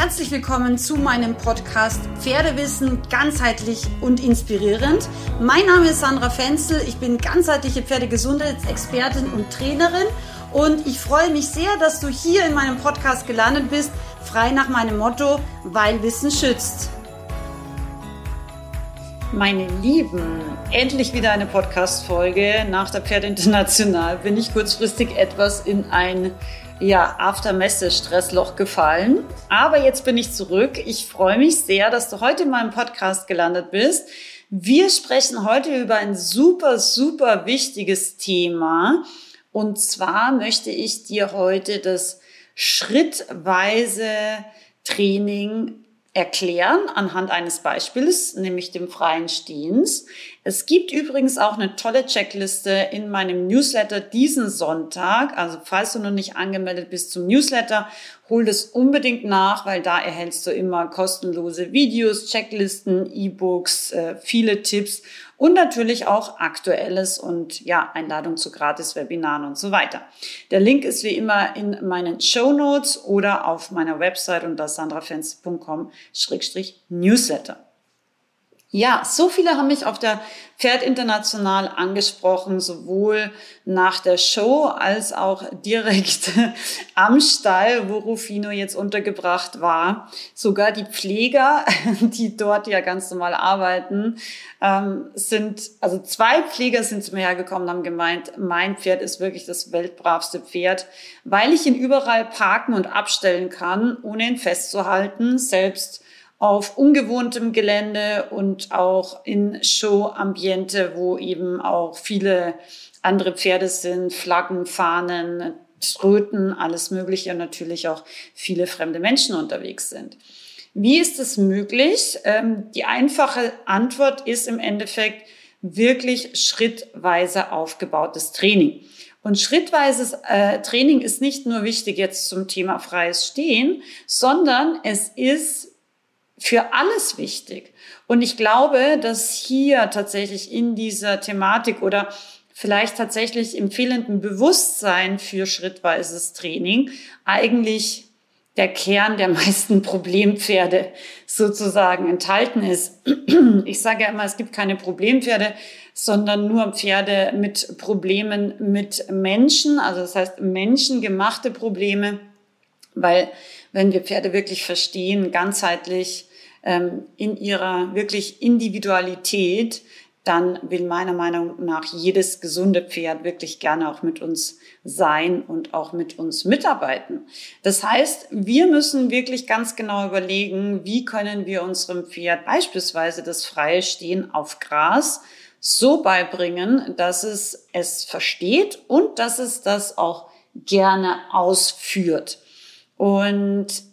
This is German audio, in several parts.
Herzlich willkommen zu meinem Podcast Pferdewissen ganzheitlich und inspirierend. Mein Name ist Sandra Fenzel, ich bin ganzheitliche Pferdegesundheitsexpertin und Trainerin und ich freue mich sehr, dass du hier in meinem Podcast gelandet bist, frei nach meinem Motto, weil Wissen schützt. Meine Lieben, endlich wieder eine Podcast-Folge. Nach der Pferd International bin ich kurzfristig etwas in ein ja, After-Messe-Stressloch gefallen. Aber jetzt bin ich zurück. Ich freue mich sehr, dass du heute in meinem Podcast gelandet bist. Wir sprechen heute über ein super, super wichtiges Thema. Und zwar möchte ich dir heute das schrittweise Training erklären anhand eines Beispiels, nämlich dem freien Stehens. Es gibt übrigens auch eine tolle Checkliste in meinem Newsletter diesen Sonntag. Also falls du noch nicht angemeldet bist zum Newsletter, hol das unbedingt nach, weil da erhältst du immer kostenlose Videos, Checklisten, E-Books, äh, viele Tipps und natürlich auch aktuelles und ja, Einladung zu Gratis-Webinaren und so weiter. Der Link ist wie immer in meinen Show Notes oder auf meiner Website unter sandrafans.com-newsletter. Ja, so viele haben mich auf der Pferd International angesprochen, sowohl nach der Show als auch direkt am Stall, wo Rufino jetzt untergebracht war. Sogar die Pfleger, die dort ja ganz normal arbeiten, ähm, sind, also zwei Pfleger sind zu mir hergekommen und haben gemeint, mein Pferd ist wirklich das weltbravste Pferd, weil ich ihn überall parken und abstellen kann, ohne ihn festzuhalten, selbst auf ungewohntem Gelände und auch in Show-Ambiente, wo eben auch viele andere Pferde sind, Flaggen, Fahnen, Tröten, alles Mögliche und natürlich auch viele fremde Menschen unterwegs sind. Wie ist es möglich? Ähm, die einfache Antwort ist im Endeffekt wirklich schrittweise aufgebautes Training. Und schrittweises äh, Training ist nicht nur wichtig jetzt zum Thema freies Stehen, sondern es ist für alles wichtig. Und ich glaube, dass hier tatsächlich in dieser Thematik oder vielleicht tatsächlich im fehlenden Bewusstsein für schrittweises Training eigentlich der Kern der meisten Problempferde sozusagen enthalten ist. Ich sage ja immer, es gibt keine Problempferde, sondern nur Pferde mit Problemen mit Menschen, also das heißt menschengemachte Probleme, weil wenn wir Pferde wirklich verstehen, ganzheitlich in ihrer wirklich Individualität, dann will meiner Meinung nach jedes gesunde Pferd wirklich gerne auch mit uns sein und auch mit uns mitarbeiten. Das heißt, wir müssen wirklich ganz genau überlegen, wie können wir unserem Pferd beispielsweise das freie Stehen auf Gras so beibringen, dass es es versteht und dass es das auch gerne ausführt. Und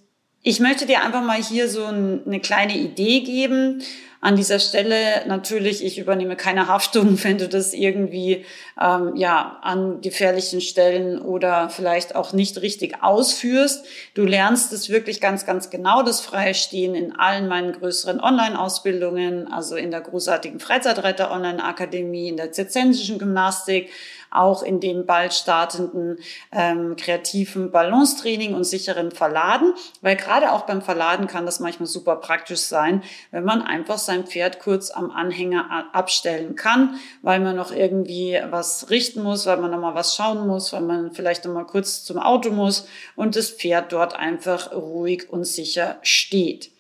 ich möchte dir einfach mal hier so eine kleine Idee geben. An dieser Stelle natürlich, ich übernehme keine Haftung, wenn du das irgendwie ähm, ja an gefährlichen Stellen oder vielleicht auch nicht richtig ausführst. Du lernst es wirklich ganz, ganz genau, das freie Stehen in allen meinen größeren Online-Ausbildungen, also in der großartigen Freizeitreiter Online-Akademie, in der zirzensischen Gymnastik, auch in dem bald startenden ähm, kreativen Balancetraining und sicheren Verladen, weil gerade auch beim Verladen kann das manchmal super praktisch sein, wenn man einfach sein Pferd kurz am Anhänger abstellen kann, weil man noch irgendwie was richten muss, weil man noch mal was schauen muss, weil man vielleicht noch mal kurz zum Auto muss und das Pferd dort einfach ruhig und sicher steht.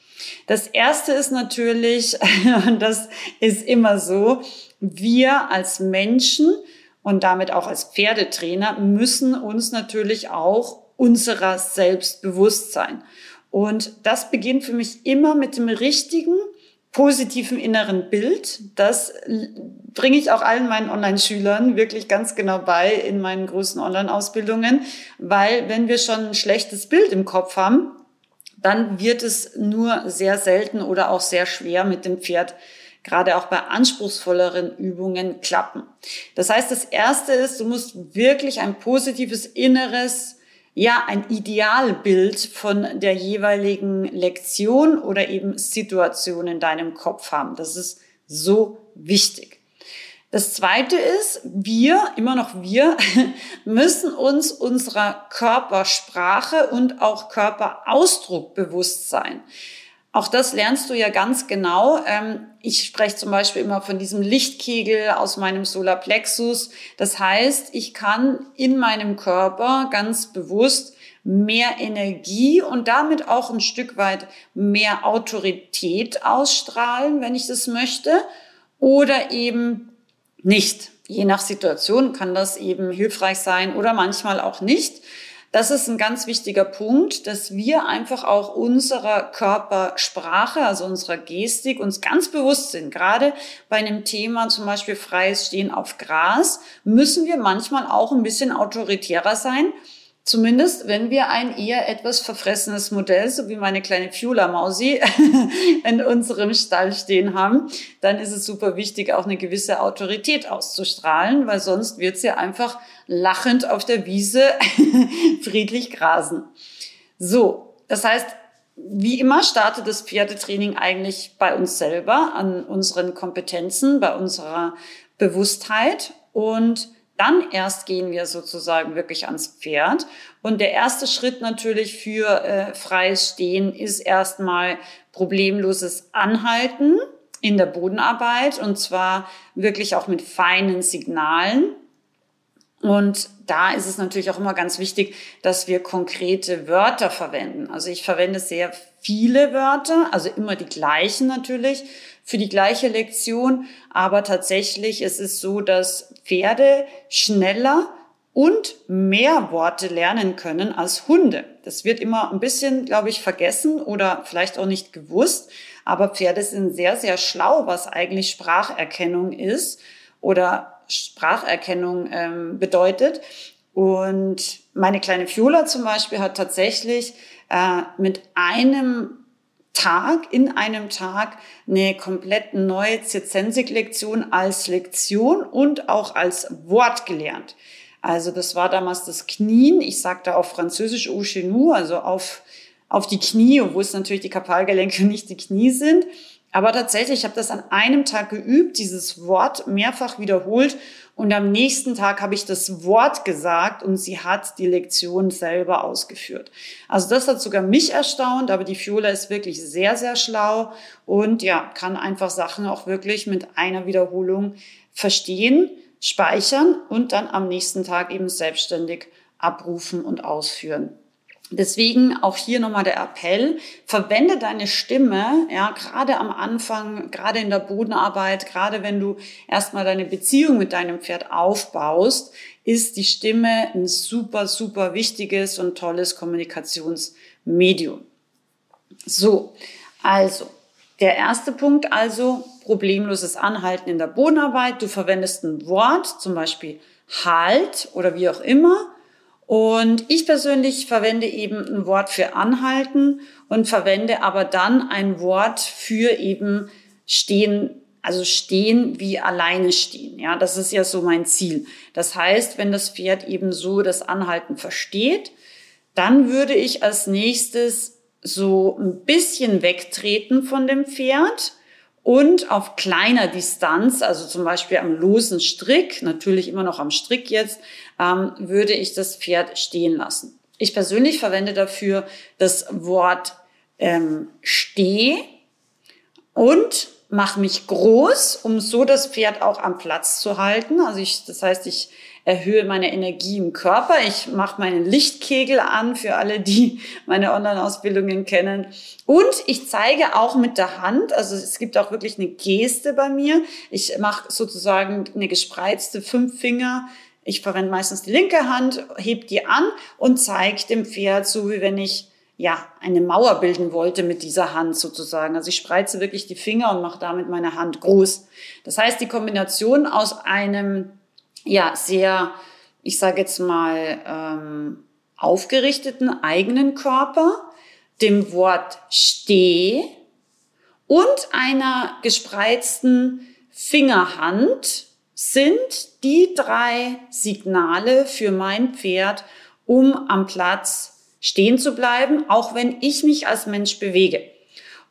Das erste ist natürlich, und das ist immer so, wir als Menschen und damit auch als Pferdetrainer müssen uns natürlich auch unserer selbst bewusst sein. Und das beginnt für mich immer mit dem richtigen, positiven inneren Bild. Das bringe ich auch allen meinen Online-Schülern wirklich ganz genau bei in meinen großen Online-Ausbildungen, weil wenn wir schon ein schlechtes Bild im Kopf haben, dann wird es nur sehr selten oder auch sehr schwer mit dem Pferd gerade auch bei anspruchsvolleren Übungen klappen. Das heißt, das erste ist, du musst wirklich ein positives inneres, ja, ein Idealbild von der jeweiligen Lektion oder eben Situation in deinem Kopf haben. Das ist so wichtig. Das zweite ist, wir, immer noch wir, müssen uns unserer Körpersprache und auch Körperausdruck bewusst sein. Auch das lernst du ja ganz genau. Ähm, ich spreche zum Beispiel immer von diesem Lichtkegel aus meinem Solarplexus. Das heißt, ich kann in meinem Körper ganz bewusst mehr Energie und damit auch ein Stück weit mehr Autorität ausstrahlen, wenn ich das möchte, oder eben nicht. Je nach Situation kann das eben hilfreich sein oder manchmal auch nicht. Das ist ein ganz wichtiger Punkt, dass wir einfach auch unserer Körpersprache, also unserer Gestik uns ganz bewusst sind. Gerade bei einem Thema zum Beispiel freies Stehen auf Gras müssen wir manchmal auch ein bisschen autoritärer sein Zumindest, wenn wir ein eher etwas verfressenes Modell, so wie meine kleine Fiula-Mausi, in unserem Stall stehen haben, dann ist es super wichtig, auch eine gewisse Autorität auszustrahlen, weil sonst wird sie einfach lachend auf der Wiese friedlich grasen. So, das heißt, wie immer startet das Pferdetraining eigentlich bei uns selber, an unseren Kompetenzen, bei unserer Bewusstheit und dann erst gehen wir sozusagen wirklich ans Pferd. Und der erste Schritt natürlich für äh, freies Stehen ist erstmal problemloses Anhalten in der Bodenarbeit und zwar wirklich auch mit feinen Signalen. Und da ist es natürlich auch immer ganz wichtig, dass wir konkrete Wörter verwenden. Also ich verwende sehr viele Wörter, also immer die gleichen natürlich für die gleiche Lektion. Aber tatsächlich ist es so, dass Pferde schneller und mehr Worte lernen können als Hunde. Das wird immer ein bisschen, glaube ich, vergessen oder vielleicht auch nicht gewusst. Aber Pferde sind sehr, sehr schlau, was eigentlich Spracherkennung ist oder Spracherkennung ähm, bedeutet. Und meine kleine Fiola zum Beispiel hat tatsächlich äh, mit einem Tag, in einem Tag eine komplett neue Zirzensik-Lektion als Lektion und auch als Wort gelernt. Also das war damals das Knien. Ich sagte auf Französisch au genou, also auf, auf die Knie, wo es natürlich die Kapalgelenke nicht die Knie sind. Aber tatsächlich, ich habe das an einem Tag geübt, dieses Wort mehrfach wiederholt und am nächsten Tag habe ich das Wort gesagt und sie hat die Lektion selber ausgeführt. Also das hat sogar mich erstaunt, aber die Fiola ist wirklich sehr, sehr schlau und ja, kann einfach Sachen auch wirklich mit einer Wiederholung verstehen, speichern und dann am nächsten Tag eben selbstständig abrufen und ausführen. Deswegen auch hier nochmal der Appell, verwende deine Stimme, ja, gerade am Anfang, gerade in der Bodenarbeit, gerade wenn du erstmal deine Beziehung mit deinem Pferd aufbaust, ist die Stimme ein super, super wichtiges und tolles Kommunikationsmedium. So, also, der erste Punkt also, problemloses Anhalten in der Bodenarbeit. Du verwendest ein Wort, zum Beispiel Halt oder wie auch immer und ich persönlich verwende eben ein Wort für anhalten und verwende aber dann ein Wort für eben stehen, also stehen wie alleine stehen. Ja, das ist ja so mein Ziel. Das heißt, wenn das Pferd eben so das Anhalten versteht, dann würde ich als nächstes so ein bisschen wegtreten von dem Pferd und auf kleiner Distanz, also zum Beispiel am losen Strick, natürlich immer noch am Strick jetzt, ähm, würde ich das Pferd stehen lassen. Ich persönlich verwende dafür das Wort ähm, steh und mache mich groß, um so das Pferd auch am Platz zu halten. Also ich, das heißt, ich erhöhe meine Energie im Körper. Ich mache meinen Lichtkegel an für alle, die meine Online-Ausbildungen kennen. Und ich zeige auch mit der Hand, also es gibt auch wirklich eine Geste bei mir. Ich mache sozusagen eine gespreizte fünf Finger. Ich verwende meistens die linke Hand, heb die an und zeige dem Pferd, so wie wenn ich ja, eine Mauer bilden wollte mit dieser Hand sozusagen. Also ich spreize wirklich die Finger und mache damit meine Hand groß. Das heißt, die Kombination aus einem ja sehr, ich sage jetzt mal, ähm, aufgerichteten eigenen Körper, dem Wort steh und einer gespreizten Fingerhand sind die drei Signale für mein Pferd, um am Platz stehen zu bleiben, auch wenn ich mich als Mensch bewege.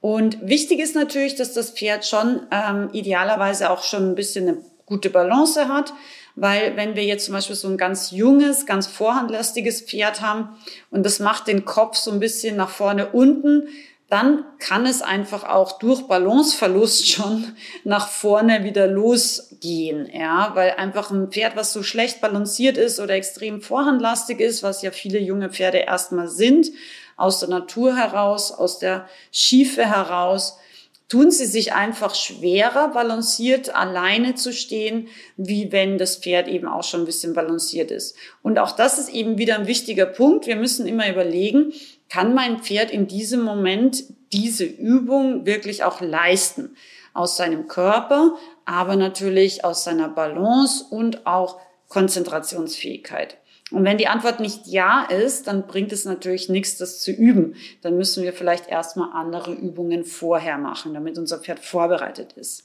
Und wichtig ist natürlich, dass das Pferd schon ähm, idealerweise auch schon ein bisschen eine gute Balance hat. Weil wenn wir jetzt zum Beispiel so ein ganz junges, ganz vorhandlastiges Pferd haben und das macht den Kopf so ein bisschen nach vorne unten, dann kann es einfach auch durch Balanceverlust schon nach vorne wieder losgehen, ja, weil einfach ein Pferd, was so schlecht balanciert ist oder extrem vorhandlastig ist, was ja viele junge Pferde erstmal sind, aus der Natur heraus, aus der Schiefe heraus, tun sie sich einfach schwerer, balanciert alleine zu stehen, wie wenn das Pferd eben auch schon ein bisschen balanciert ist. Und auch das ist eben wieder ein wichtiger Punkt. Wir müssen immer überlegen, kann mein Pferd in diesem Moment diese Übung wirklich auch leisten? Aus seinem Körper, aber natürlich aus seiner Balance und auch Konzentrationsfähigkeit. Und wenn die Antwort nicht ja ist, dann bringt es natürlich nichts, das zu üben. Dann müssen wir vielleicht erstmal andere Übungen vorher machen, damit unser Pferd vorbereitet ist.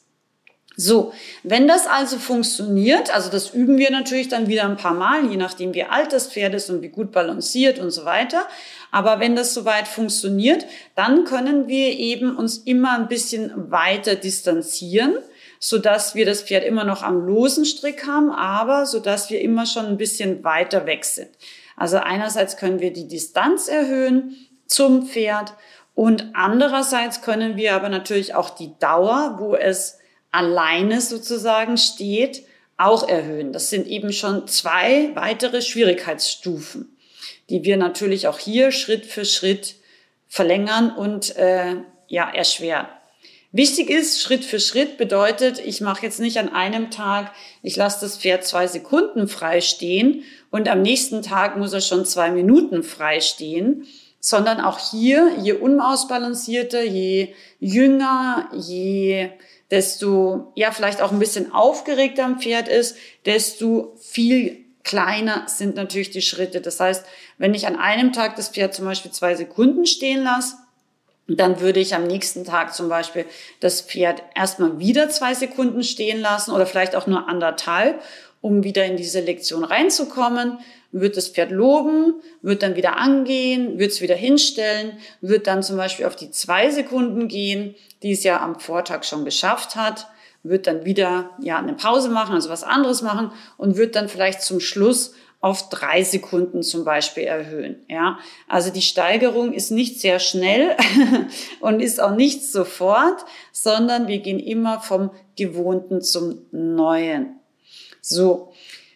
So, wenn das also funktioniert, also das üben wir natürlich dann wieder ein paar Mal, je nachdem wie alt das Pferd ist und wie gut balanciert und so weiter. Aber wenn das soweit funktioniert, dann können wir eben uns immer ein bisschen weiter distanzieren so dass wir das Pferd immer noch am losen Strick haben, aber so dass wir immer schon ein bisschen weiter weg sind. Also einerseits können wir die Distanz erhöhen zum Pferd und andererseits können wir aber natürlich auch die Dauer, wo es alleine sozusagen steht, auch erhöhen. Das sind eben schon zwei weitere Schwierigkeitsstufen, die wir natürlich auch hier Schritt für Schritt verlängern und äh, ja erschweren. Wichtig ist, Schritt für Schritt bedeutet, ich mache jetzt nicht an einem Tag, ich lasse das Pferd zwei Sekunden frei stehen und am nächsten Tag muss er schon zwei Minuten frei stehen, sondern auch hier, je unausbalancierter, je jünger, je desto, ja, vielleicht auch ein bisschen aufgeregter am Pferd ist, desto viel kleiner sind natürlich die Schritte. Das heißt, wenn ich an einem Tag das Pferd zum Beispiel zwei Sekunden stehen lasse, dann würde ich am nächsten Tag zum Beispiel das Pferd erstmal wieder zwei Sekunden stehen lassen oder vielleicht auch nur anderthalb, um wieder in diese Lektion reinzukommen. Wird das Pferd loben, wird dann wieder angehen, wird es wieder hinstellen, wird dann zum Beispiel auf die zwei Sekunden gehen, die es ja am Vortag schon geschafft hat, wird dann wieder ja eine Pause machen, also was anderes machen und wird dann vielleicht zum Schluss auf drei Sekunden zum Beispiel erhöhen. Ja, also die Steigerung ist nicht sehr schnell und ist auch nicht sofort, sondern wir gehen immer vom Gewohnten zum Neuen. So.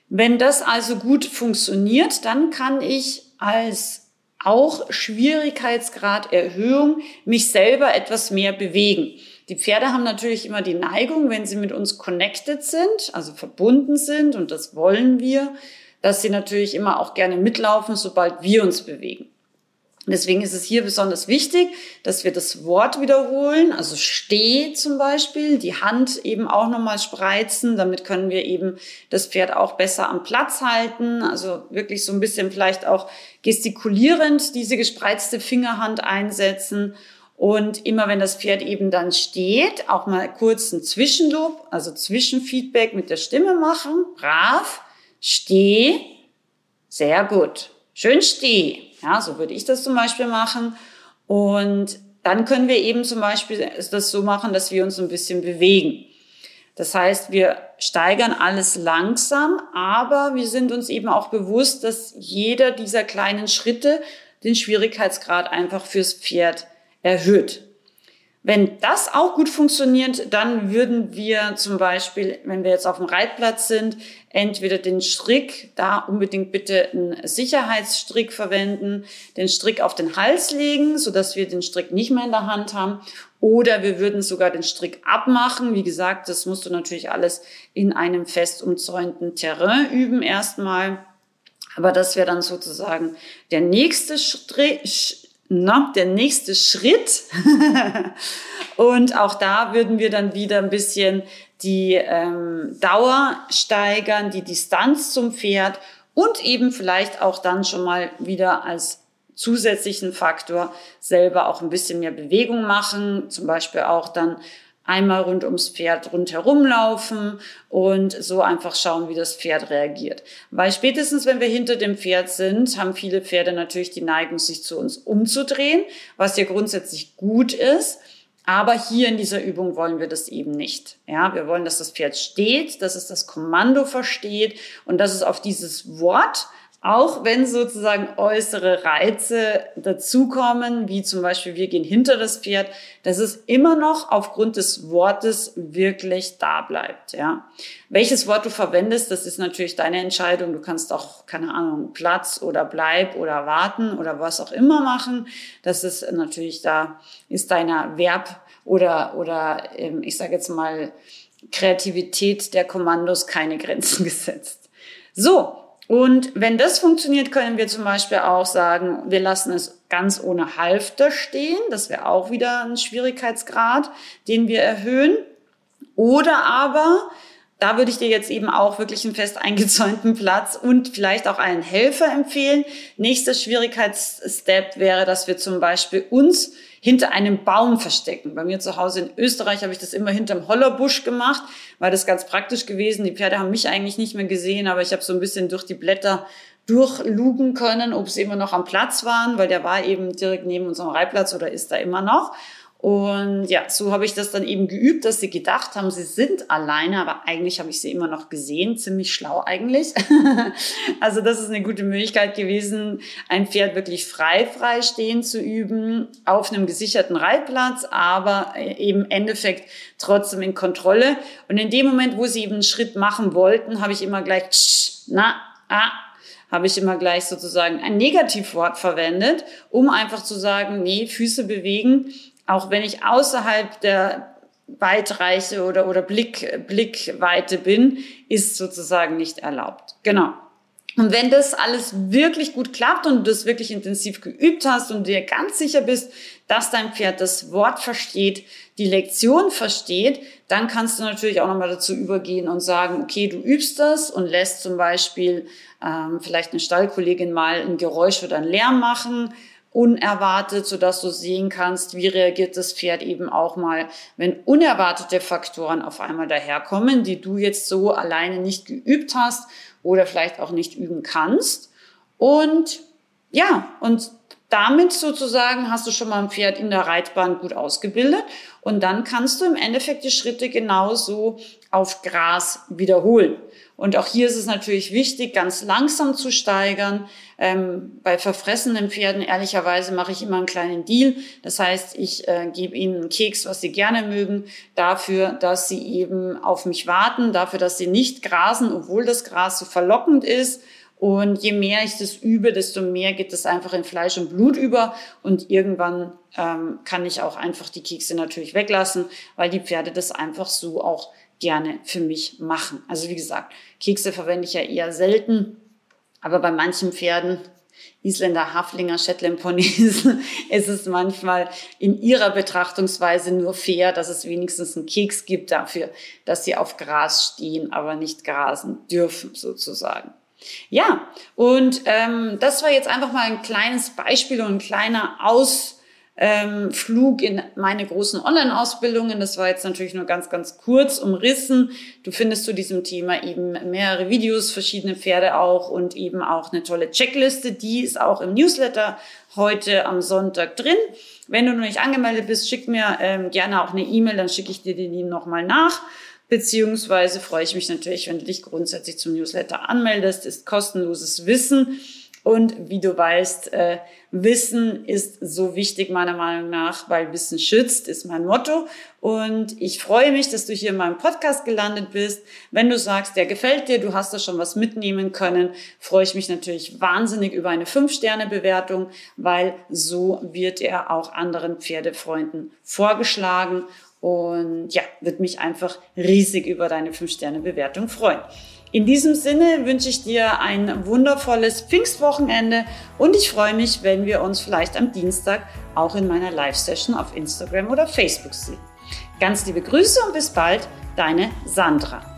Wenn das also gut funktioniert, dann kann ich als auch Schwierigkeitsgraderhöhung mich selber etwas mehr bewegen. Die Pferde haben natürlich immer die Neigung, wenn sie mit uns connected sind, also verbunden sind, und das wollen wir, dass sie natürlich immer auch gerne mitlaufen, sobald wir uns bewegen. Deswegen ist es hier besonders wichtig, dass wir das Wort wiederholen, also steh zum Beispiel, die Hand eben auch nochmal spreizen, damit können wir eben das Pferd auch besser am Platz halten, also wirklich so ein bisschen vielleicht auch gestikulierend diese gespreizte Fingerhand einsetzen und immer wenn das Pferd eben dann steht, auch mal kurz ein Zwischenlob, also Zwischenfeedback mit der Stimme machen, brav, steh, sehr gut, schön steh. Ja, so würde ich das zum Beispiel machen. Und dann können wir eben zum Beispiel das so machen, dass wir uns ein bisschen bewegen. Das heißt, wir steigern alles langsam, aber wir sind uns eben auch bewusst, dass jeder dieser kleinen Schritte den Schwierigkeitsgrad einfach fürs Pferd erhöht. Wenn das auch gut funktioniert, dann würden wir zum Beispiel, wenn wir jetzt auf dem Reitplatz sind, entweder den Strick, da unbedingt bitte einen Sicherheitsstrick verwenden, den Strick auf den Hals legen, so dass wir den Strick nicht mehr in der Hand haben. Oder wir würden sogar den Strick abmachen. Wie gesagt, das musst du natürlich alles in einem fest umzäunten Terrain üben erstmal. Aber das wäre dann sozusagen der nächste Strick na, der nächste Schritt. und auch da würden wir dann wieder ein bisschen die ähm, Dauer steigern, die Distanz zum Pferd und eben vielleicht auch dann schon mal wieder als zusätzlichen Faktor selber auch ein bisschen mehr Bewegung machen, zum Beispiel auch dann einmal rund ums Pferd rundherum laufen und so einfach schauen, wie das Pferd reagiert. Weil spätestens, wenn wir hinter dem Pferd sind, haben viele Pferde natürlich die Neigung, sich zu uns umzudrehen, was ja grundsätzlich gut ist. Aber hier in dieser Übung wollen wir das eben nicht. Ja, wir wollen, dass das Pferd steht, dass es das Kommando versteht und dass es auf dieses Wort auch wenn sozusagen äußere Reize dazukommen, wie zum Beispiel wir gehen hinter das Pferd, dass es immer noch aufgrund des Wortes wirklich da bleibt. Ja. Welches Wort du verwendest, das ist natürlich deine Entscheidung. Du kannst auch, keine Ahnung, Platz oder bleib oder warten oder was auch immer machen. Das ist natürlich, da ist deiner Verb oder, oder ähm, ich sage jetzt mal, Kreativität der Kommandos keine Grenzen gesetzt. So, und wenn das funktioniert, können wir zum Beispiel auch sagen, wir lassen es ganz ohne Halfter stehen. Das wäre auch wieder ein Schwierigkeitsgrad, den wir erhöhen. Oder aber, da würde ich dir jetzt eben auch wirklich einen fest eingezäunten Platz und vielleicht auch einen Helfer empfehlen. Nächster Schwierigkeitsstep wäre, dass wir zum Beispiel uns hinter einem Baum verstecken. Bei mir zu Hause in Österreich habe ich das immer hinterm Hollerbusch gemacht, weil das ganz praktisch gewesen. Die Pferde haben mich eigentlich nicht mehr gesehen, aber ich habe so ein bisschen durch die Blätter durchlugen können, ob sie immer noch am Platz waren, weil der war eben direkt neben unserem Reitplatz oder ist da immer noch. Und ja, so habe ich das dann eben geübt, dass sie gedacht haben, sie sind alleine, aber eigentlich habe ich sie immer noch gesehen. Ziemlich schlau eigentlich. also das ist eine gute Möglichkeit gewesen, ein Pferd wirklich frei, frei stehen zu üben, auf einem gesicherten Reitplatz, aber eben Endeffekt trotzdem in Kontrolle. Und in dem Moment, wo sie eben einen Schritt machen wollten, habe ich immer gleich, na, ah, habe ich immer gleich sozusagen ein Negativwort verwendet, um einfach zu sagen, nee, Füße bewegen auch wenn ich außerhalb der Weitreiche oder, oder Blick, Blickweite bin, ist sozusagen nicht erlaubt. Genau. Und wenn das alles wirklich gut klappt und du das wirklich intensiv geübt hast und dir ganz sicher bist, dass dein Pferd das Wort versteht, die Lektion versteht, dann kannst du natürlich auch nochmal dazu übergehen und sagen, okay, du übst das und lässt zum Beispiel ähm, vielleicht eine Stallkollegin mal ein Geräusch oder einen Lärm machen unerwartet, so dass du sehen kannst, wie reagiert das Pferd eben auch mal, wenn unerwartete Faktoren auf einmal daherkommen, die du jetzt so alleine nicht geübt hast oder vielleicht auch nicht üben kannst. Und ja, und damit sozusagen hast du schon mal ein Pferd in der Reitbahn gut ausgebildet und dann kannst du im Endeffekt die Schritte genauso auf Gras wiederholen. Und auch hier ist es natürlich wichtig, ganz langsam zu steigern. Ähm, bei verfressenen Pferden, ehrlicherweise, mache ich immer einen kleinen Deal. Das heißt, ich äh, gebe ihnen einen Keks, was sie gerne mögen, dafür, dass sie eben auf mich warten, dafür, dass sie nicht grasen, obwohl das Gras so verlockend ist. Und je mehr ich das übe, desto mehr geht es einfach in Fleisch und Blut über. Und irgendwann ähm, kann ich auch einfach die Kekse natürlich weglassen, weil die Pferde das einfach so auch gerne für mich machen. Also wie gesagt, Kekse verwende ich ja eher selten, aber bei manchen Pferden, Isländer, Haflinger, Shetland Ponys, ist es manchmal in ihrer Betrachtungsweise nur fair, dass es wenigstens einen Keks gibt dafür, dass sie auf Gras stehen, aber nicht grasen dürfen sozusagen. Ja, und ähm, das war jetzt einfach mal ein kleines Beispiel und ein kleiner Aus ähm, Flug in meine großen Online-Ausbildungen. Das war jetzt natürlich nur ganz, ganz kurz umrissen. Du findest zu diesem Thema eben mehrere Videos, verschiedene Pferde auch und eben auch eine tolle Checkliste. Die ist auch im Newsletter heute am Sonntag drin. Wenn du noch nicht angemeldet bist, schick mir ähm, gerne auch eine E-Mail, dann schicke ich dir die nochmal nach. Beziehungsweise freue ich mich natürlich, wenn du dich grundsätzlich zum Newsletter anmeldest. Ist kostenloses Wissen und wie du weißt, äh, Wissen ist so wichtig meiner Meinung nach, weil Wissen schützt, ist mein Motto. Und ich freue mich, dass du hier in meinem Podcast gelandet bist. Wenn du sagst, der gefällt dir, du hast da schon was mitnehmen können, freue ich mich natürlich wahnsinnig über eine 5-Sterne-Bewertung, weil so wird er auch anderen Pferdefreunden vorgeschlagen. Und ja, wird mich einfach riesig über deine 5-Sterne-Bewertung freuen. In diesem Sinne wünsche ich dir ein wundervolles Pfingstwochenende und ich freue mich, wenn wir uns vielleicht am Dienstag auch in meiner Live-Session auf Instagram oder Facebook sehen. Ganz liebe Grüße und bis bald, deine Sandra.